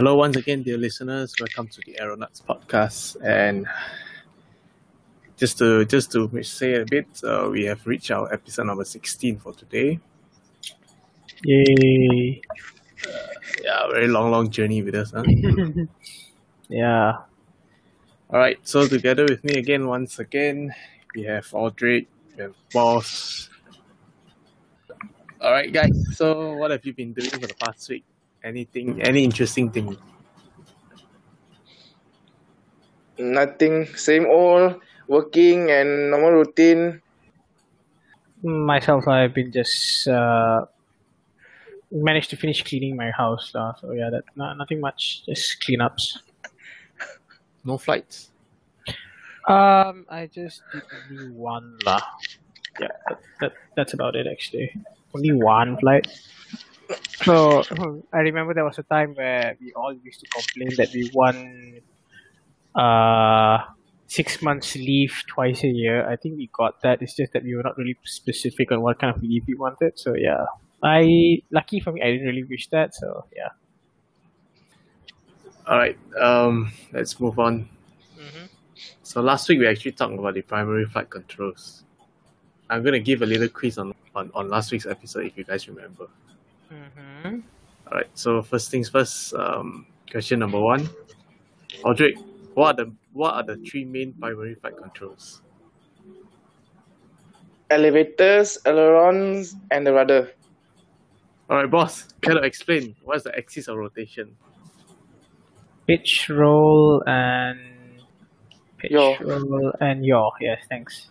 Hello, once again, dear listeners. Welcome to the Aeronauts podcast. And just to just to say a bit, uh, we have reached our episode number sixteen for today. Yay! Yeah, very long, long journey with us. Huh? yeah. All right. So together with me again, once again, we have Audrey, we have Boss. All right, guys. So what have you been doing for the past week? Anything? Any interesting thing? Nothing. Same old. Working and normal routine. Myself, I've been just uh, managed to finish cleaning my house. Uh, so yeah, that no, nothing much. Just cleanups. No flights. Um, I just did only one lah. Yeah, that, that, that's about it actually. Only one flight. So I remember there was a time where we all used to complain that we won uh six months leave twice a year. I think we got that. It's just that we were not really specific on what kind of leave we wanted. So yeah. I lucky for me I didn't really wish that, so yeah. All right. Um, let's move on. So last week we actually talked about the primary flight controls. I'm gonna give a little quiz on, on, on last week's episode if you guys remember. Mm-hmm. All right. So first things first. Um, question number one. Aldrich, what are the what are the three main primary flight controls? Elevators, ailerons, and the rudder. All right, boss. Can you explain what's the axis of rotation? Pitch roll and pitch Yaw. roll and yaw. Yes, thanks.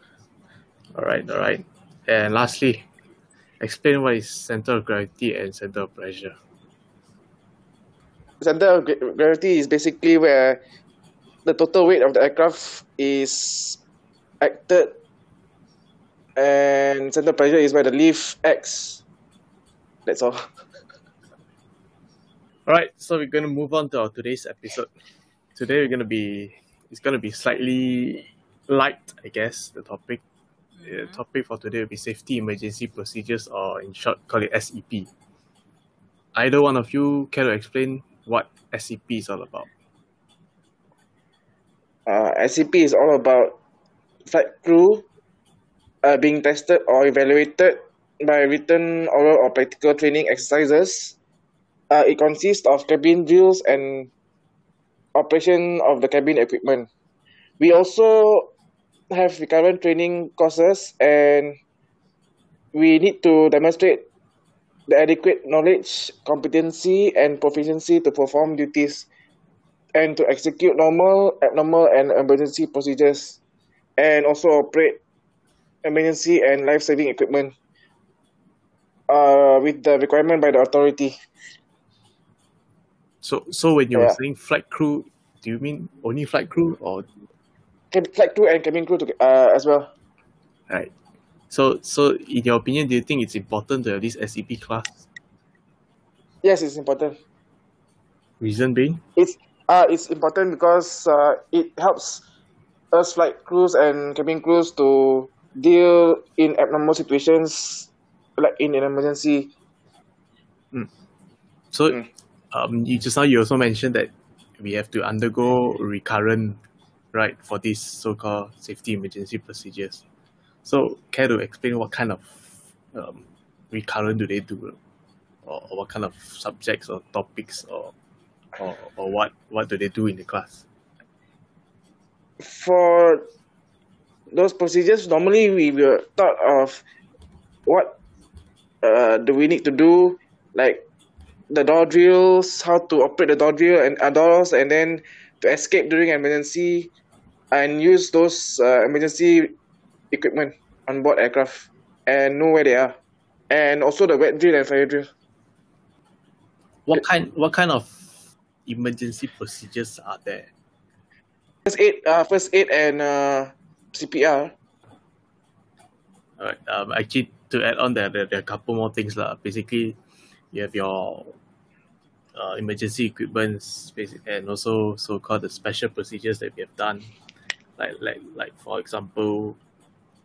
All right. All right. And lastly, explain what is center of gravity and center of pressure. Center of gravity is basically where the total weight of the aircraft is acted, and center pressure is where the lift acts. That's all. All right, so we're going to move on to our today's episode. Today we're going to be it's going to be slightly light, I guess. The topic, the topic for today will be safety emergency procedures, or in short, call it SEP. Either one of you care to explain what SEP is all about? Uh, SEP is all about flight crew uh, being tested or evaluated by written, oral, or practical training exercises. Uh, it consists of cabin drills and operation of the cabin equipment. We also have recurrent training courses and we need to demonstrate the adequate knowledge, competency, and proficiency to perform duties and to execute normal, abnormal, and emergency procedures, and also operate emergency and life-saving equipment uh, with the requirement by the authority. So, so when you're Yeah. saying flight crew, do you mean only flight crew, or Cab- Flight crew and cabin crew to, uh, as well. right? So, so in your opinion, do you think it's important to have this SEP class? Yes, it's important. Reason being, It's uh, it's important because uh, it helps us flight crews and cabin crews to deal in abnormal situations, like in an emergency. So, Mm. um, you just now you also mentioned that we have to undergo recurrent, right, for these so-called safety emergency procedures. So, care to explain what kind of um, recurrent do they do, or, or what kind of subjects or topics, or or, or what what do they do in the class? for those procedures, normally we will thought of what uh, do we need to do, like the door drills, how to operate the door drill and uh, doors, and then to escape during emergency, and use those uh, emergency equipment on board aircraft and know where they are, and also the wet drill and fire drill. What kind what kind of emergency procedures are there? First aid, uh, first aid and uh, CPR. Alright, um, actually, to add on, there, there, there are a couple more things. lah. Basically, you have your uh, emergency equipment, basic, and also so-called the special procedures that we have done. Like, like, like for example,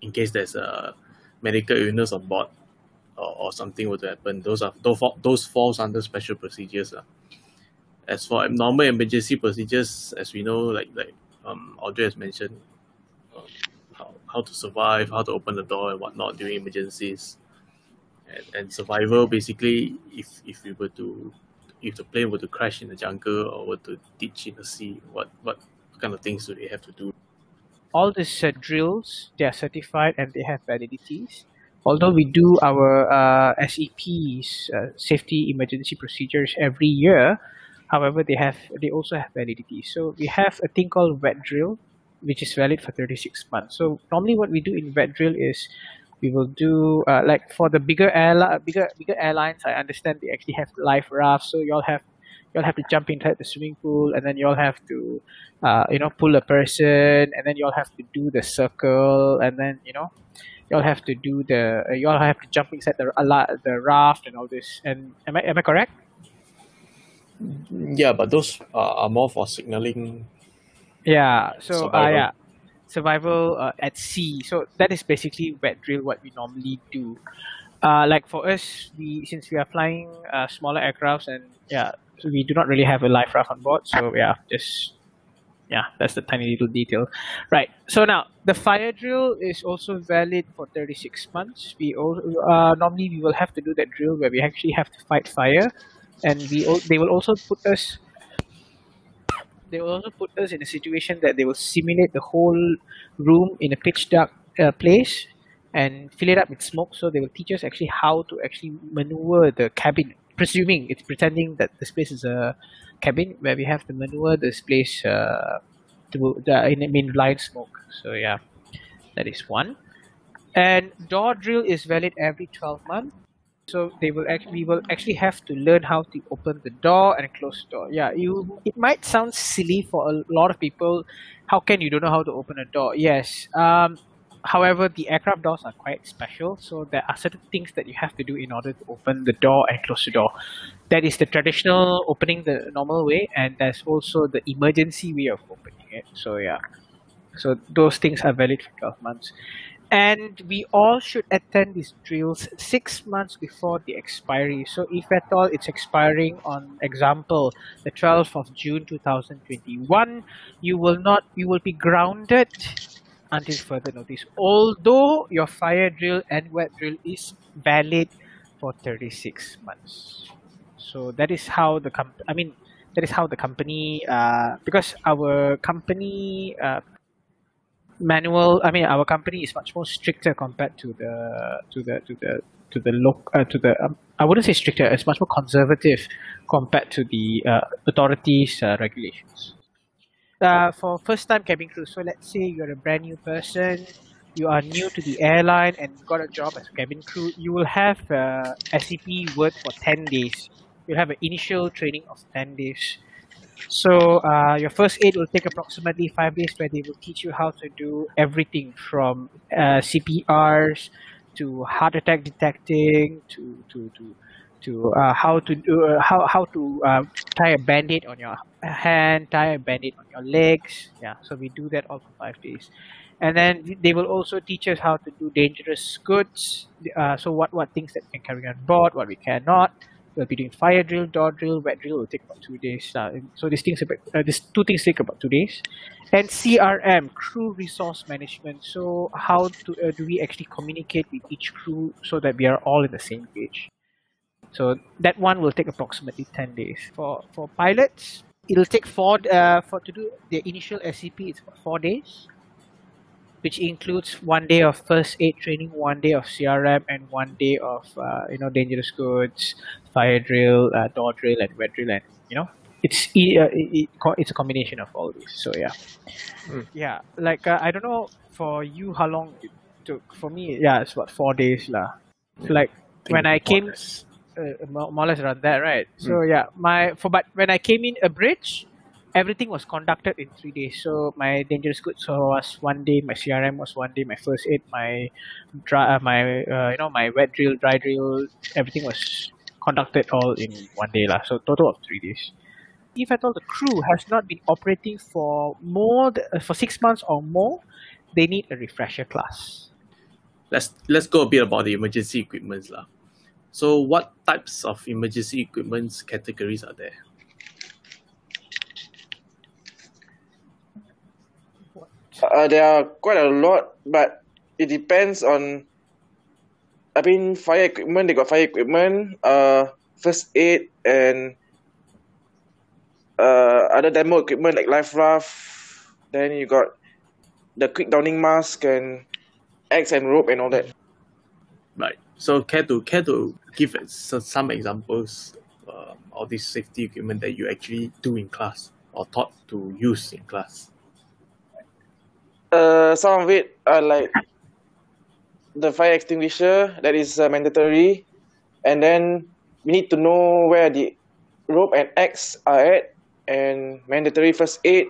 in case there's a medical illness on board, or, or something were to happen, those are those, those falls under special procedures. lah. As for abnormal emergency procedures, as we know, like like um, Audrey has mentioned, um, how, how to survive, how to open the door and whatnot during emergencies. And, and survival, basically, if, if we were to, if the plane were to crash in the jungle or were to ditch in the sea, what, what kind of things do they have to do? All these uh, drills, they are certified and they have validities. Although we do our uh, SEPs, uh, safety emergency procedures every year, however, they have they also have validity. So we have a thing called wet drill, which is valid for 36 months. So normally what we do in wet drill is we will do uh, like for the bigger airline, bigger bigger airlines. I understand they actually have life rafts, so y'all have you'll have to jump inside the swimming pool, and then you'll have to, uh, you know, pull a person, and then you'll have to do the circle, and then you know, you'll have to do the, uh, you'll have to jump inside the the raft and all this. And am I am I correct? Yeah, but those are, are more for signaling. Yeah. So uh, yeah, survival uh, at sea. So that is basically wet drill. What we normally do. Uh, like for us, we since we are flying uh, smaller aircrafts and yeah, so we do not really have a life raft on board. So yeah, just yeah, that's the tiny little detail. Right. So now the fire drill is also valid for 36 months. We all, uh, normally we will have to do that drill where we actually have to fight fire, and we they will also put us. They will also put us in a situation that they will simulate the whole room in a pitch dark uh, place and fill it up with smoke. So they will teach us actually how to actually maneuver the cabin, presuming it's pretending that this place is a cabin where we have to maneuver this place uh, to the in in blind smoke. So yeah, that is one. And door drill is valid every twelve months. So they will actually will actually have to learn how to open the door and close the door. Yeah, you it might sound silly for a lot of people. How can you don't know how to open a door? Yes. Um, however, the aircraft doors are quite special, so there are certain things that you have to do in order to open the door and close the door. That is the traditional opening the normal way, and there's also the emergency way of opening it. So yeah, so those things are valid for 12 months. And we all should attend these drills six months before the expiry. So if at all it's expiring on example the 12th of June 2021, you will not you will be grounded until further notice. Although your fire drill and wet drill is valid for 36 months. So that is how the comp- I mean that is how the company uh, because our company uh, manual I mean our company is much more stricter compared to the to the to the to the loc uh, to the um, I wouldn't say stricter it's much more conservative compared to the uh, authorities uh, regulations. Uh, for first time cabin crew so let's say you're a brand new person you are new to the airline and got a job as a cabin crew you will have uh, SEP work for 10 days. You'll have an initial training of 10 days so uh, your first aid will take approximately five days, where they will teach you how to do everything from uh, CPRs to heart attack detecting to to to to uh, how to do uh, how how to uh, tie a band-aid on your hand, tie a band-aid on your legs. Yeah, so we do that all for five days. And then they will also teach us how to do dangerous goods. Uh, so what, what things that we can carry on board, what we cannot. We'll be doing fire drill, door drill, wet drill will take about two days. Uh, so these things, about, uh, these two things take about two days. And CRM, crew resource management. So how to, uh, do we actually communicate with each crew so that we are all in the same page? So that one will take approximately 10 days. For for pilots, it'll take four uh, for to do the initial SEP. It's about four days, which includes one day of first aid training, one day of CRM, and one day of uh, you know dangerous goods, fire drill, uh, door drill, and wet drill, and you know it's uh, it, it, it's a combination of all these. So yeah, Mm. yeah. Like uh, I don't know for you how long it took. For me, yeah, it's about four days lah. So, like when I came uh, more more or less around that, right? So yeah, my for but when I came in a bridge, everything was conducted in three days. So my dangerous goods was one day, my CRM was one day, my first aid, my dry, uh, my uh, you know my wet drill, dry drill, everything was conducted all in one day lah. So total of three days. If at all the crew has not been operating for more th- uh, for six months or more, they need a refresher class. let's let's go a bit about the emergency equipments lah. So what types of emergency equipments categories are there? Uh, there are quite a lot, but it depends on. I mean, fire equipment. They got fire equipment, uh, first aid, and uh, other demo equipment like life raft. Then you got the quick donning mask and axe and rope and all that. Right. So care to care to give some examples uh, of this safety equipment that you actually do in class or taught to use in class. Uh, some of it are like the fire extinguisher that is uh, mandatory, and then we need to know where the rope and axe are at, and mandatory first aid.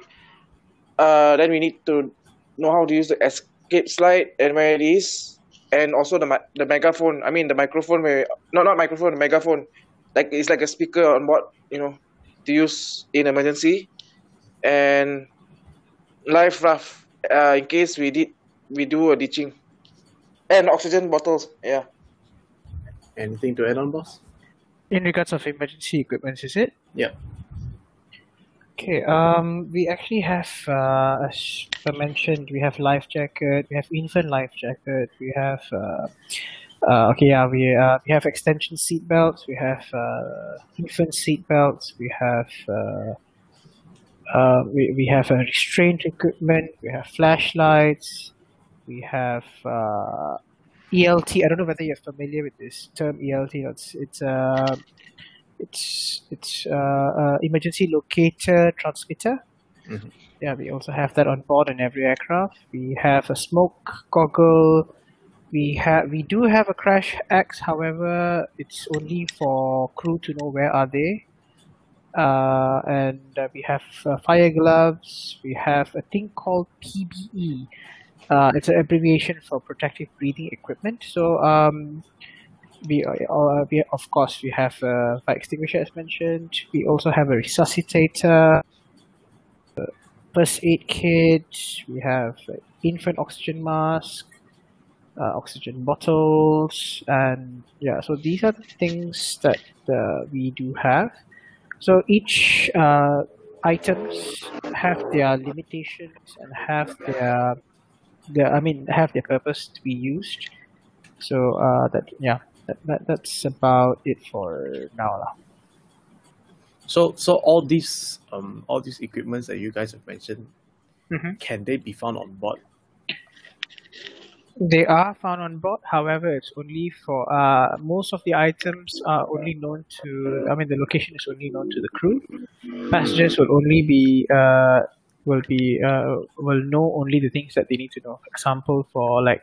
Uh, then we need to know how to use the escape slide and where it is, and also the the megaphone. I mean the microphone where not not microphone, megaphone, like it's like a speaker on board, you know, to use in emergency, and life raft uh, in case we did we do a ditching, and oxygen bottles. Yeah. Anything to add on, boss? In regards of emergency equipment, is it? Yeah. Okay, um, we actually have, uh, as I mentioned, we have life jacket, we have infant life jacket, we have, uh, uh, okay, yeah, we, uh, we have extension seat belts, we have, uh, infant seat belts, we have, uh, we, we have a restraint equipment, we have flashlights, we have, uh, ELT. I don't know whether you're familiar with this term ELT. It's, it's, uh, it's it's uh, uh, emergency locator transmitter. Mhm. Yeah, we also have that on board in every aircraft. We have a smoke goggle. We have we do have a crash axe. However, it's only for crew to know where are they. Uh, and uh, we have uh, fire gloves. We have a thing called PBE. Uh, it's an abbreviation for protective breathing equipment. So um, we, uh, we of course we have a fire extinguisher as mentioned. We also have a resuscitator, uh, first aid kit. We have uh, infant oxygen mask, uh, oxygen bottles, and yeah. So these are the things that uh, we do have. So each uh, items have their limitations and have their, their I mean have their purpose to be used. So uh, that yeah that, that that's about it for now lah. So so all these um all these equipments that you guys have mentioned, Mhm. can they be found on board? They are found on board. However, it's only for uh, most of the items are only known to. I mean, the location is only known to the crew. Passengers will only be uh, will be uh, will know only the things that they need to know. For example, for like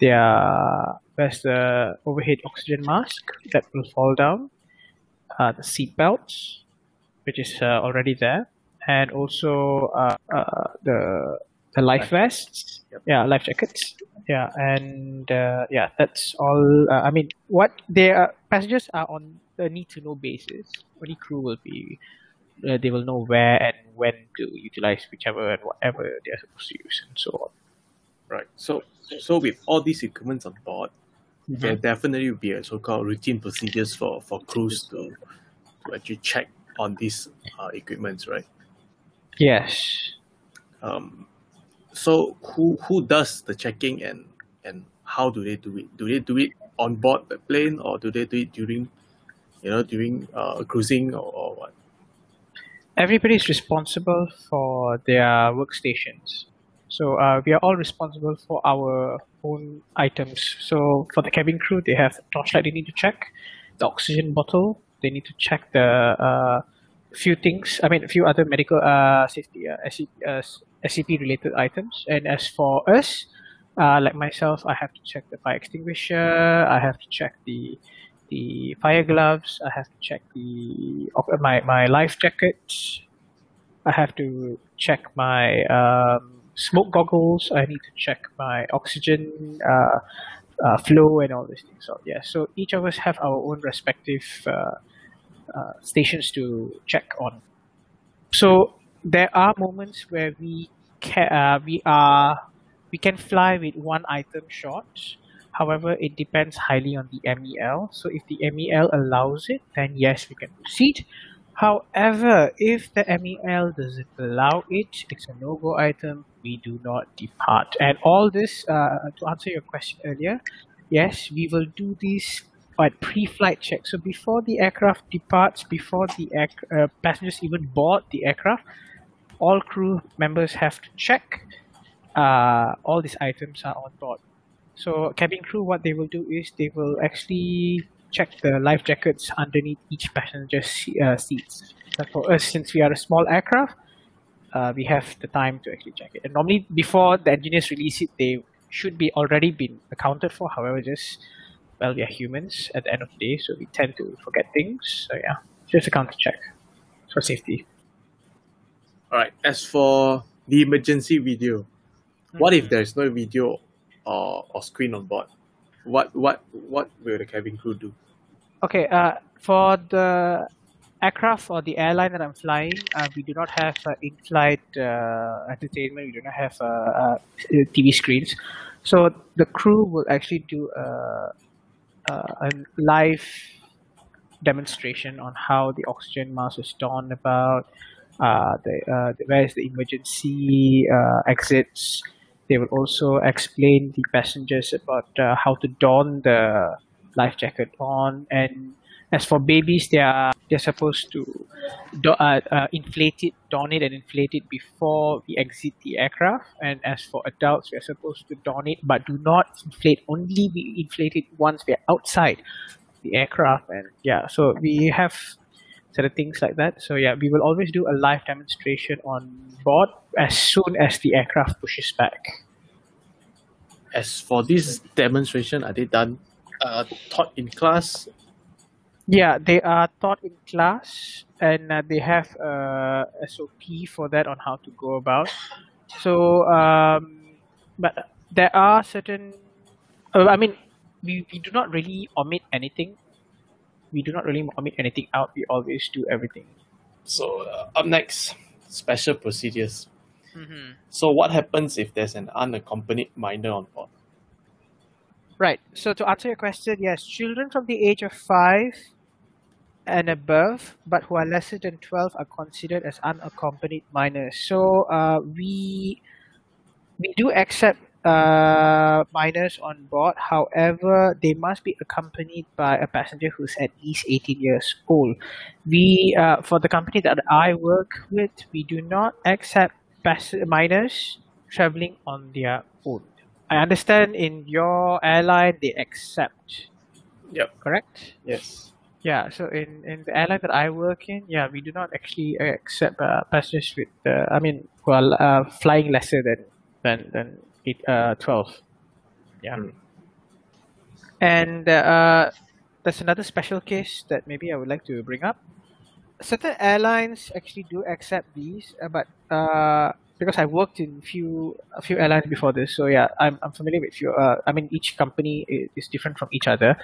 their where's the overhead oxygen mask that will fall down, uh, the seat belts, which is uh, already there, and also uh, uh, the the life vests, Yep. yeah, life jackets, yeah, and uh, yeah, that's all. Uh, I mean, what they are passengers are on the need to know basis. Only crew will be. Uh, they will know where and when to utilize whichever and whatever they are supposed to use and so on. Right. So so with all these equipments on board, there definitely will be a so-called routine procedures for for crews to to actually check on these uh, equipments, right? Yes. Um, so who who does the checking and and how do they do it? Do they do it on board the plane or do they do it during, you know, during uh, cruising or, or what? everybody is responsible for their workstations. So uh, we are all responsible for our own items. So for the cabin crew, they have torchlight they need to check, the oxygen bottle, they need to check the uh, few things. I mean, a few other medical uh, safety uh, SEP related items. And as for us, uh, like myself, I have to check the fire extinguisher. I have to check the the fire gloves. I have to check the my my life jacket. I have to check my um, smoke goggles. I need to check my oxygen uh, uh, flow and all these things. So yeah, so each of us have our own respective uh, uh, stations to check on. So there are moments where we can uh, we are we can fly with one item short. However, it depends highly on the MEL. So if the MEL allows it, then yes, we can proceed. However, if the MEL doesn't allow it, it's a no-go item. We do not depart. And all this, uh, to answer your question earlier, yes, we will do this at pre-flight check. So before the aircraft departs, before the air, uh, passengers even board the aircraft, all crew members have to check uh, all these items are on board. So cabin crew, what they will do is they will actually check the life jackets underneath each passenger's uh, seats. But for us, since we are a small aircraft, uh, we have the time to actually check it. And normally, before the engineers release it, they should be already been accounted for. However, just well, we are humans at the end of the day, so we tend to forget things. So yeah, just a counter check for safety. All right. As for the emergency video, what if there's no video or, or screen on board? What what what will the cabin crew do? Okay, uh, for the aircraft or the airline that I'm flying, uh, we do not have uh, in-flight uh, entertainment. We do not have uh, uh, TV screens, so the crew will actually do a, a live demonstration on how the oxygen mask is done about uh, the, uh, where is the emergency uh, exits they will also explain the passengers about uh, how to don the life jacket on. And as for babies, they are they're supposed to do, inflate it, don it, and inflate it before we exit the aircraft. And as for adults, we are supposed to don it, but do not inflate. Only we inflate it once we are outside the aircraft. And yeah, so we have sort of things like that. So yeah, we will always do a live demonstration on board as soon as the aircraft pushes back. As for this demonstration, are they done uh, taught in class? Yeah, they are taught in class, and uh, they have a SOP for that on how to go about. So, um, but there are certain. Uh, I mean, we, we do not really omit anything we do not really omit anything out. We always do everything. So uh, up next, special procedures. Mm-hmm. So what happens if there's an unaccompanied minor on board? Right. So to answer your question, yes, children from the age of five and above, but who are lesser than twelve, are considered as unaccompanied minors. So uh, we we do accept uh, minors on board. However, they must be accompanied by a passenger who's at least 18 years old. We, uh, for the company that I work with, we do not accept pass- minors traveling on their own. I understand in your airline they accept. Yep. Correct. Yes. Yeah. So in, in the airline that I work in, yeah, we do not actually accept uh, passengers with, uh, I mean, are uh, flying lesser than than than eight, uh, 12. Yeah. Mm. And uh, there's another special case that maybe I would like to bring up. Certain airlines actually do accept these, uh, but uh, because I worked in few a few airlines before this, so yeah, I'm, I'm familiar with few. Uh, I mean, each company is, is different from each other.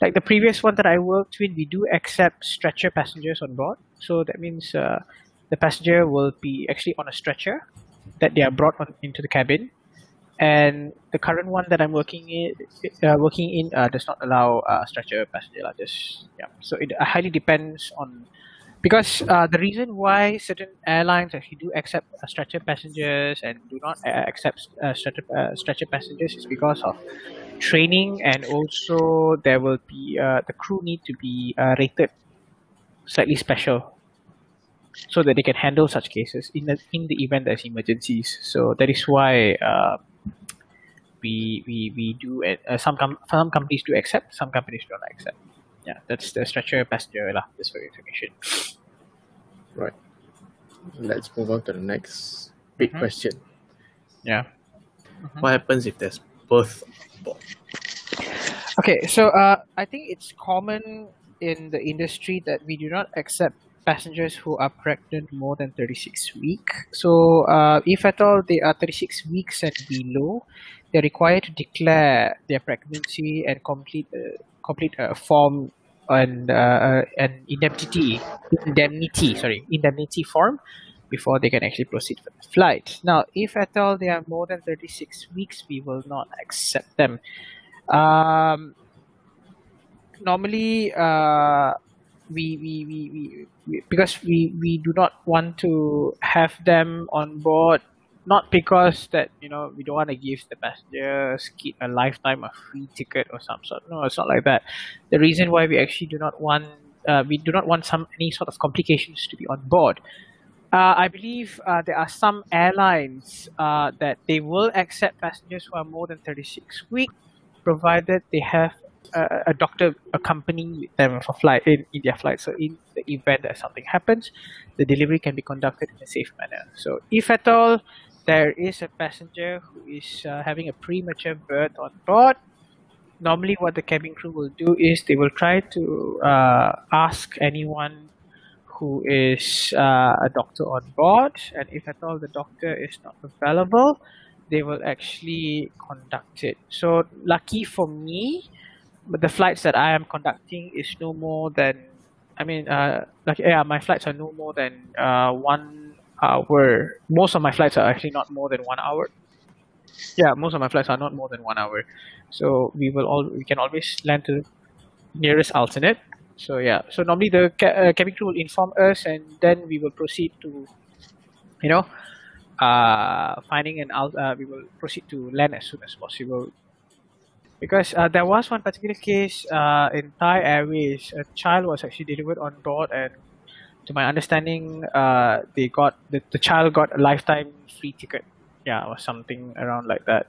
Like the previous one that I worked with, we do accept stretcher passengers on board. So that means uh, the passenger will be actually on a stretcher that they are brought on into the cabin and the current one that I'm working in, uh, working in uh, does not allow uh, stretcher passenger. Just yeah, so it highly depends on because uh, the reason why certain airlines actually do accept uh, stretcher passengers and do not uh, accept stretcher, stretcher passengers is because of training and also there will be the crew need to be rated slightly special so that they can handle such cases in the in the event there's emergencies. So that is why we we we do it. Uh, some com- some companies do accept, some companies don't accept. Yeah, that's the stretcher passenger lah. Just for information. Right. Let's move on to the next big mm-hmm. question. Yeah. Mm-hmm. What happens if there's birth board? Okay, so uh, I think it's common in the industry that we do not accept passengers who are pregnant more than 36 weeks. So uh, if at all they are 36 weeks and below, they're required to declare their pregnancy and complete uh, complete a form and uh, an indemnity indemnity sorry indemnity form before they can actually proceed with the flight. Now, if at all they are more than 36 weeks, we will not accept them. Um, normally, uh, we, we, we, we because we, we do not want to have them on board not because that you know we don't want to give the passengers a lifetime of free ticket or some sort no it's not like that. The reason why we actually do not want uh, we do not want some any sort of complications to be on board. Uh, I believe uh, there are some airlines uh, that they will accept passengers who are more than 36 weeks provided they have a, a doctor accompanying them for flight in, in their flight. So in the event that something happens the delivery can be conducted in a safe manner. So if at all there is a passenger who is uh, having a premature birth on board, normally what the cabin crew will do is they will try to uh, ask anyone who is uh, a doctor on board, and if at all the doctor is not available, they will actually conduct it. So lucky for me, but the flights that I am conducting is no more than, I mean, uh, like yeah, my flights are no more than uh, hour. Most of my flights are actually not more than one hour. Yeah, most of my flights are not more than one hour. So we will all we can always land to nearest alternate. So yeah, so normally the ca- uh, cabin crew will inform us, and then we will proceed to, you know, uh, finding an alt. Uh, we will proceed to land as soon as possible. Because uh, there was one particular case uh, in Thai Airways, a child was actually delivered on board, and to my understanding, uh, they got the, the child got a lifetime free ticket. Yeah, or something around like that.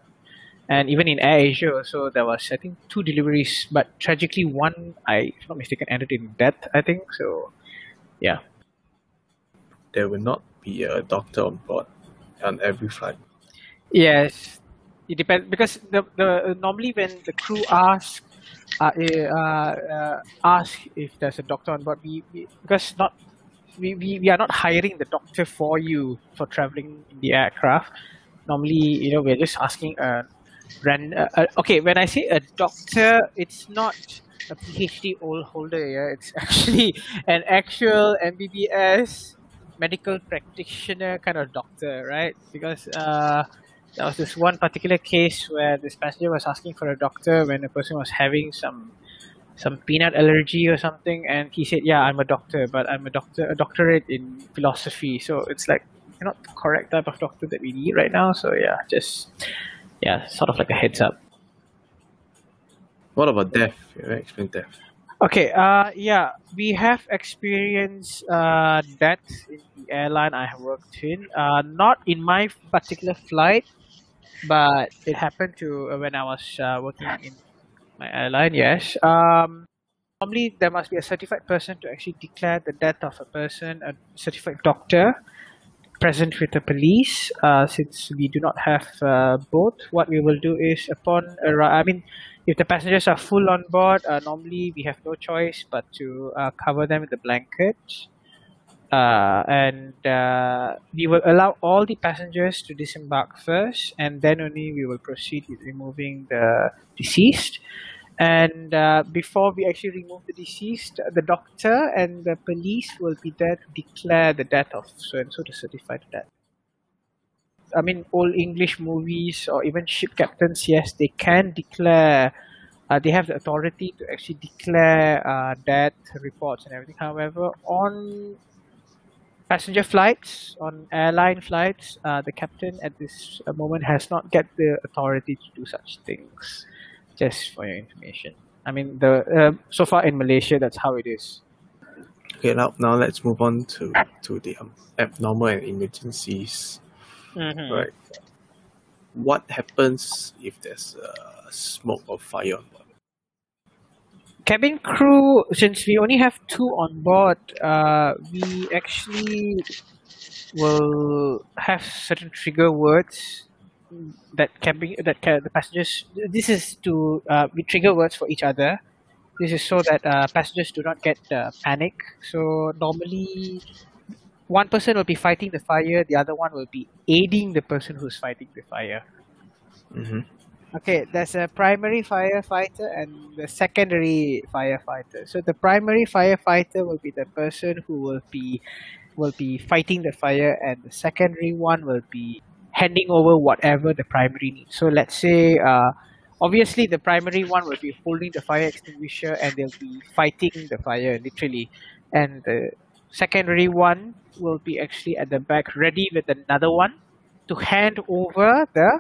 And even in AirAsia, also there was I think two deliveries, but tragically one, I if not mistaken, ended in death. I think so. Yeah. There will not be a doctor on board on every flight. Yes, it depends because the the normally when the crew ask uh, uh, uh, ask if there's a doctor on board, we, we because not we, we, we are not hiring the doctor for you for traveling in the aircraft. Normally, you know, we're just asking a brand. Uh, okay, when I say a doctor, it's not a PhD old holder. Yeah, it's actually an actual MBBS medical practitioner kind of doctor, right? Because uh, there was this one particular case where this passenger was asking for a doctor when the person was having some some peanut allergy or something and he said yeah i'm a doctor but i'm a doctor a doctorate in philosophy. So it's like you're not the correct type of doctor that we need right now. So yeah just yeah sort of like a heads up. What about death? Explain death. Okay uh yeah we have experienced uh death in the airline i have worked in. Uh not in my particular flight but it happened to uh, when i was uh, working in my airline, yes. Um, normally, there must be a certified person to actually declare the death of a person, a certified doctor present with the police. Uh, since we do not have uh, both, what we will do is upon arrival, I mean, if the passengers are full on board, uh, normally we have no choice but to uh, cover them with a blanket. Uh, and uh, we will allow all the passengers to disembark first, and then only we will proceed with removing the deceased. And uh, before we actually remove the deceased, the doctor and the police will be there to declare the death of so and so to certify the death. I mean, old English movies or even ship captains, yes, they can declare. Uh, they have the authority to actually declare uh, death reports and everything. However, on passenger flights, on airline flights, uh, the captain at this uh, moment has not get the authority to do such things. Just for your information. I mean, the uh, so far in Malaysia, that's how it is. Okay, now now let's move on to to the um, abnormal and emergencies. Mhm. Right. What happens if there's uh, smoke or fire on? Cabin crew since we only have two on board uh, we actually will have certain trigger words that be that can, the passengers this is to uh, trigger words for each other. This is so that uh, passengers do not get uh, panic. So normally one person will be fighting the fire the other one will be aiding the person who's fighting the fire. Mm-hmm. Okay, there's a primary firefighter and the secondary firefighter. So the primary firefighter will be the person who will be will be fighting the fire and the secondary one will be handing over whatever the primary needs. So let's say uh, obviously the primary one will be holding the fire extinguisher and they'll be fighting the fire literally and the secondary one will be actually at the back ready with another one to hand over the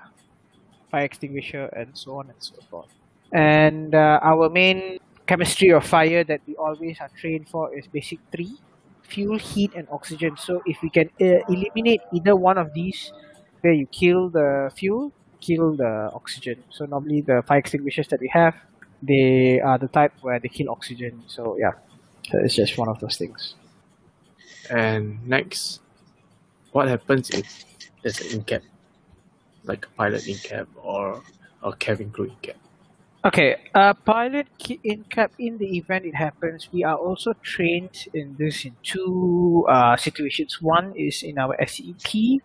fire extinguisher and so on and so forth. And uh, our main chemistry of fire that we always are trained for is basic three fuel heat and oxygen. So if we can uh, eliminate either one of these where you kill the fuel kill the oxygen. So normally the fire extinguishers that we have they are the type where they kill oxygen. So yeah it's just one of those things. And next, what happens if there's an in-cap, like a pilot in-cap or a cabin crew in-cap? Okay, uh, pilot in cap in the event it happens, we are also trained in this in two uh, situations. One is in our SEP,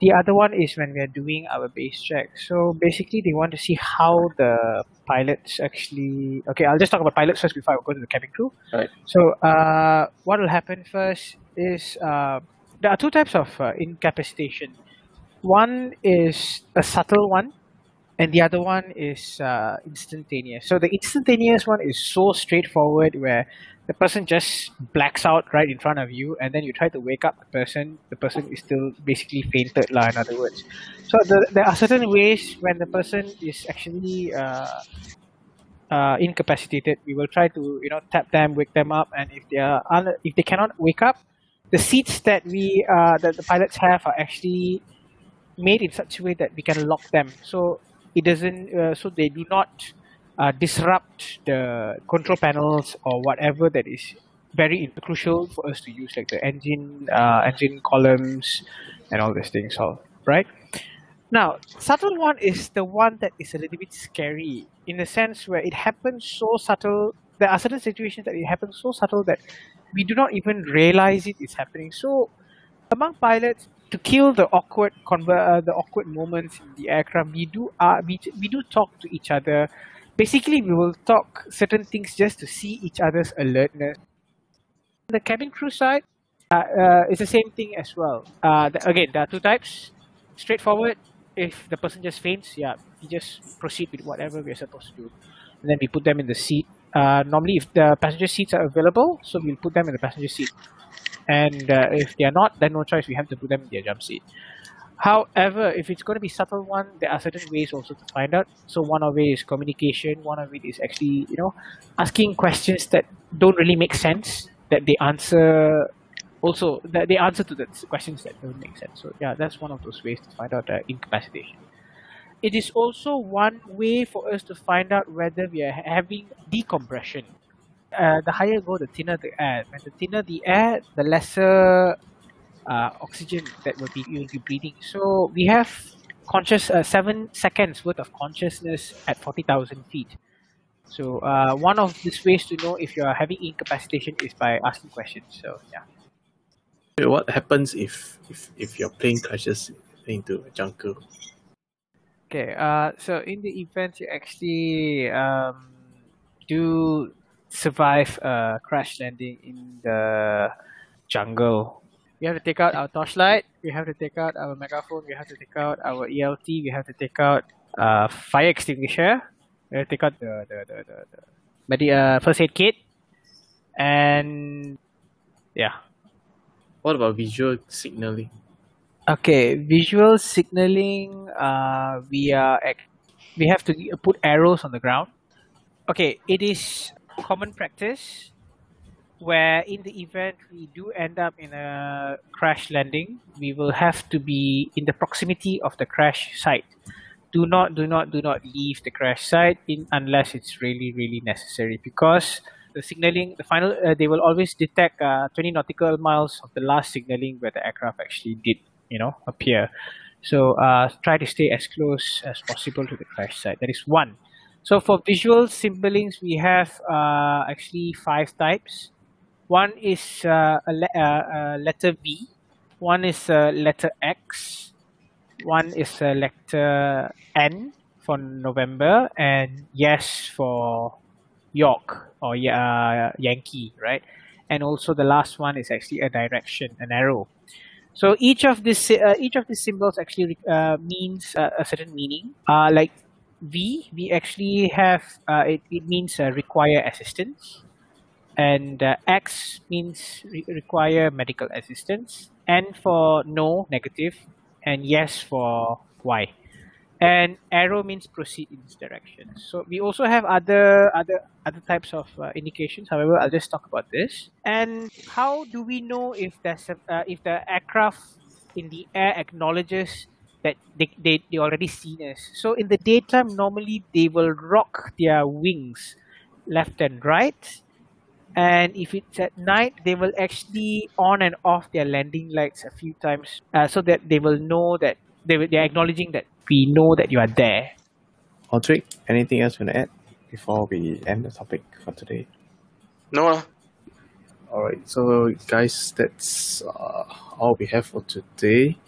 the other one is when we are doing our base check. So basically, they want to see how the pilots actually. Okay, I'll just talk about pilots first before I go to the cabin crew. Right. So uh, what will happen first is uh, there are two types of uh, incapacitation. One is a subtle one, and the other one is uh, instantaneous. So the instantaneous one is so straightforward where the person just blacks out right in front of you, and then you try to wake up the person. The person is still basically fainted, lah. In other words, so the, there are certain ways when the person is actually uh, uh, incapacitated. We will try to you know tap them, wake them up, and if they are un- if they cannot wake up, the seats that we uh, that the pilots have are actually made in such a way that we can lock them. So it doesn't uh, so they do not uh, disrupt the control panels or whatever that is very crucial for us to use like the engine uh, engine columns and all these things all right? Now subtle one is the one that is a little bit scary in the sense where it happens so subtle there are certain situations that it happens so subtle that we do not even realize it is happening. So among pilots to kill the awkward conver- uh, the awkward moments in the aircraft we do uh, we, we do talk to each other. Basically we will talk certain things just to see each other's alertness. The cabin crew side uh, uh, is the same thing as well. Uh, the, again there are two types. Straightforward if the person just faints yeah we just proceed with whatever we're supposed to do. And then we put them in the seat. Uh, normally if the passenger seats are available so we'll put them in the passenger seat and uh, if they are not then no choice. We have to put them in their jump seat. However if it's going to be subtle one there are certain ways also to find out. So one of it is communication. One of it is actually you know asking questions that don't really make sense that they answer also that they answer to the questions that don't make sense. So yeah that's one of those ways to find out the incapacitation. It is also one way for us to find out whether we are having decompression uh, the higher go, the thinner the air. When the thinner the air, the lesser uh, oxygen that will be you will be breathing. So we have conscious uh, seven seconds worth of consciousness at forty thousand feet. So uh, one of these ways to know if you are having incapacitation is by asking questions. So yeah. What happens if, if, if your plane crashes into a jungle? Okay. Uh, so in the event you actually um, do survive a crash landing in the jungle, we have to take out our torchlight. We have to take out our megaphone. We have to take out our ELT. We have to take out uh, fire extinguisher. We have to take out the the the the, the medi- uh, first aid kit, and yeah. What about visual signaling? Okay, visual signaling. Uh, we are we have to put arrows on the ground. Okay, it is common practice where in the event we do end up in a crash landing, we will have to be in the proximity of the crash site. Do not, do not, do not leave the crash site in unless it's really, really necessary because the signaling, the final, uh, they will always detect uh, 20 nautical miles of the last signaling where the aircraft actually did, you know, appear. So uh, try to stay as close as possible to the crash site. That is one. So for visual symbolings, we have uh, actually five types. One is uh, a, le- uh, a letter V. One is a letter X. One is a letter N for November, and yes for York or uh, Yankee, right? And also the last one is actually a direction, an arrow. So each of these uh, each of these symbols actually uh, means uh, a certain meaning. Uh, like V, we actually have uh, it, it means uh, require assistance, and uh, X means re- require medical assistance, N for no, negative, and yes for Y. And arrow means proceed in this direction. So we also have other other other types of uh, indications. However, I'll just talk about this. And how do we know if there's a, uh, if the aircraft in the air acknowledges that they, they, they already seen us. So in the daytime, normally they will rock their wings left and right. And if it's at night, they will actually on and off their landing lights a few times uh, so that they will know that they, they're acknowledging that we know that you are there. Audric, anything else you want to add before we end the topic for today? No lah. Alright, so guys, that's uh, all we have for today.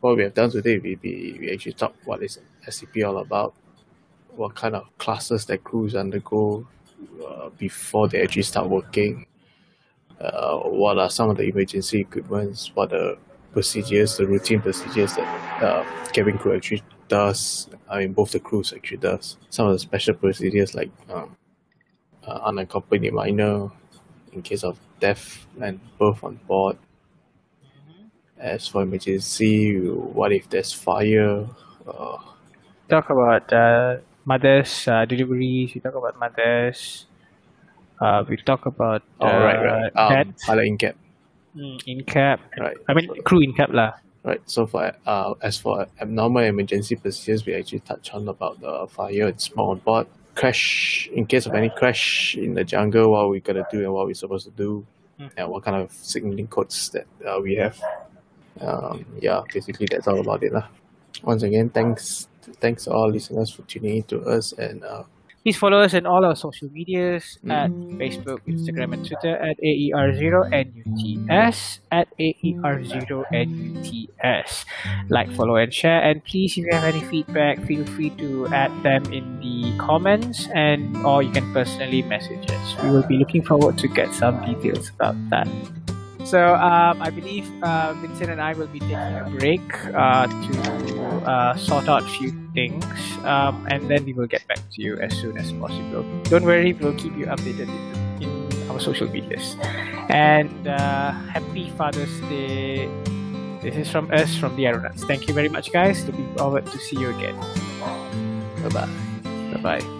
What we have done today, we, we, we actually talked what is SEP all about, what kind of classes that crews undergo uh, before they actually start working, uh, what are some of the emergency equipments, what the procedures, the routine procedures that uh, cabin crew actually does, I mean both the crews actually does, some of the special procedures like um, uh, unaccompanied minor, in case of death and birth on board. As for emergency, what if there's fire? Uh, Talk about uh, mothers' uh, deliveries, we talk about mothers, uh, we talk about uh, oh, right, right. Um, dads, pilot in cap, mm, in cap, right. I mean crew in cap lah. Right. So for uh, as for abnormal emergency procedures, we actually touch on about the fire and smoke on board, crash in case of any crash in the jungle, what we gotta do and what we're supposed to do, Mm. and what kind of signaling codes that uh, we have. Um, yeah, basically that's all about it lah. Once again, thanks thanks all listeners for tuning in to us and uh, Please follow us on all our social medias at Facebook, Instagram, and Twitter at AER0NUTS, at E AER0NUTS. Like, follow, and share. And please, if you have any feedback, feel free to add them in the comments and or you can personally message us. We will be looking forward to get some details about that. So um, I believe uh, Vincent and I will be taking a break uh, to uh, sort out a few things, um, and then we will get back to you as soon as possible. Don't worry, we'll keep you updated in, in our social medias. And uh, happy Father's Day! This is from us from the Aeronauts. Thank you very much, guys. Looking forward to see you again. bye bye. Bye bye.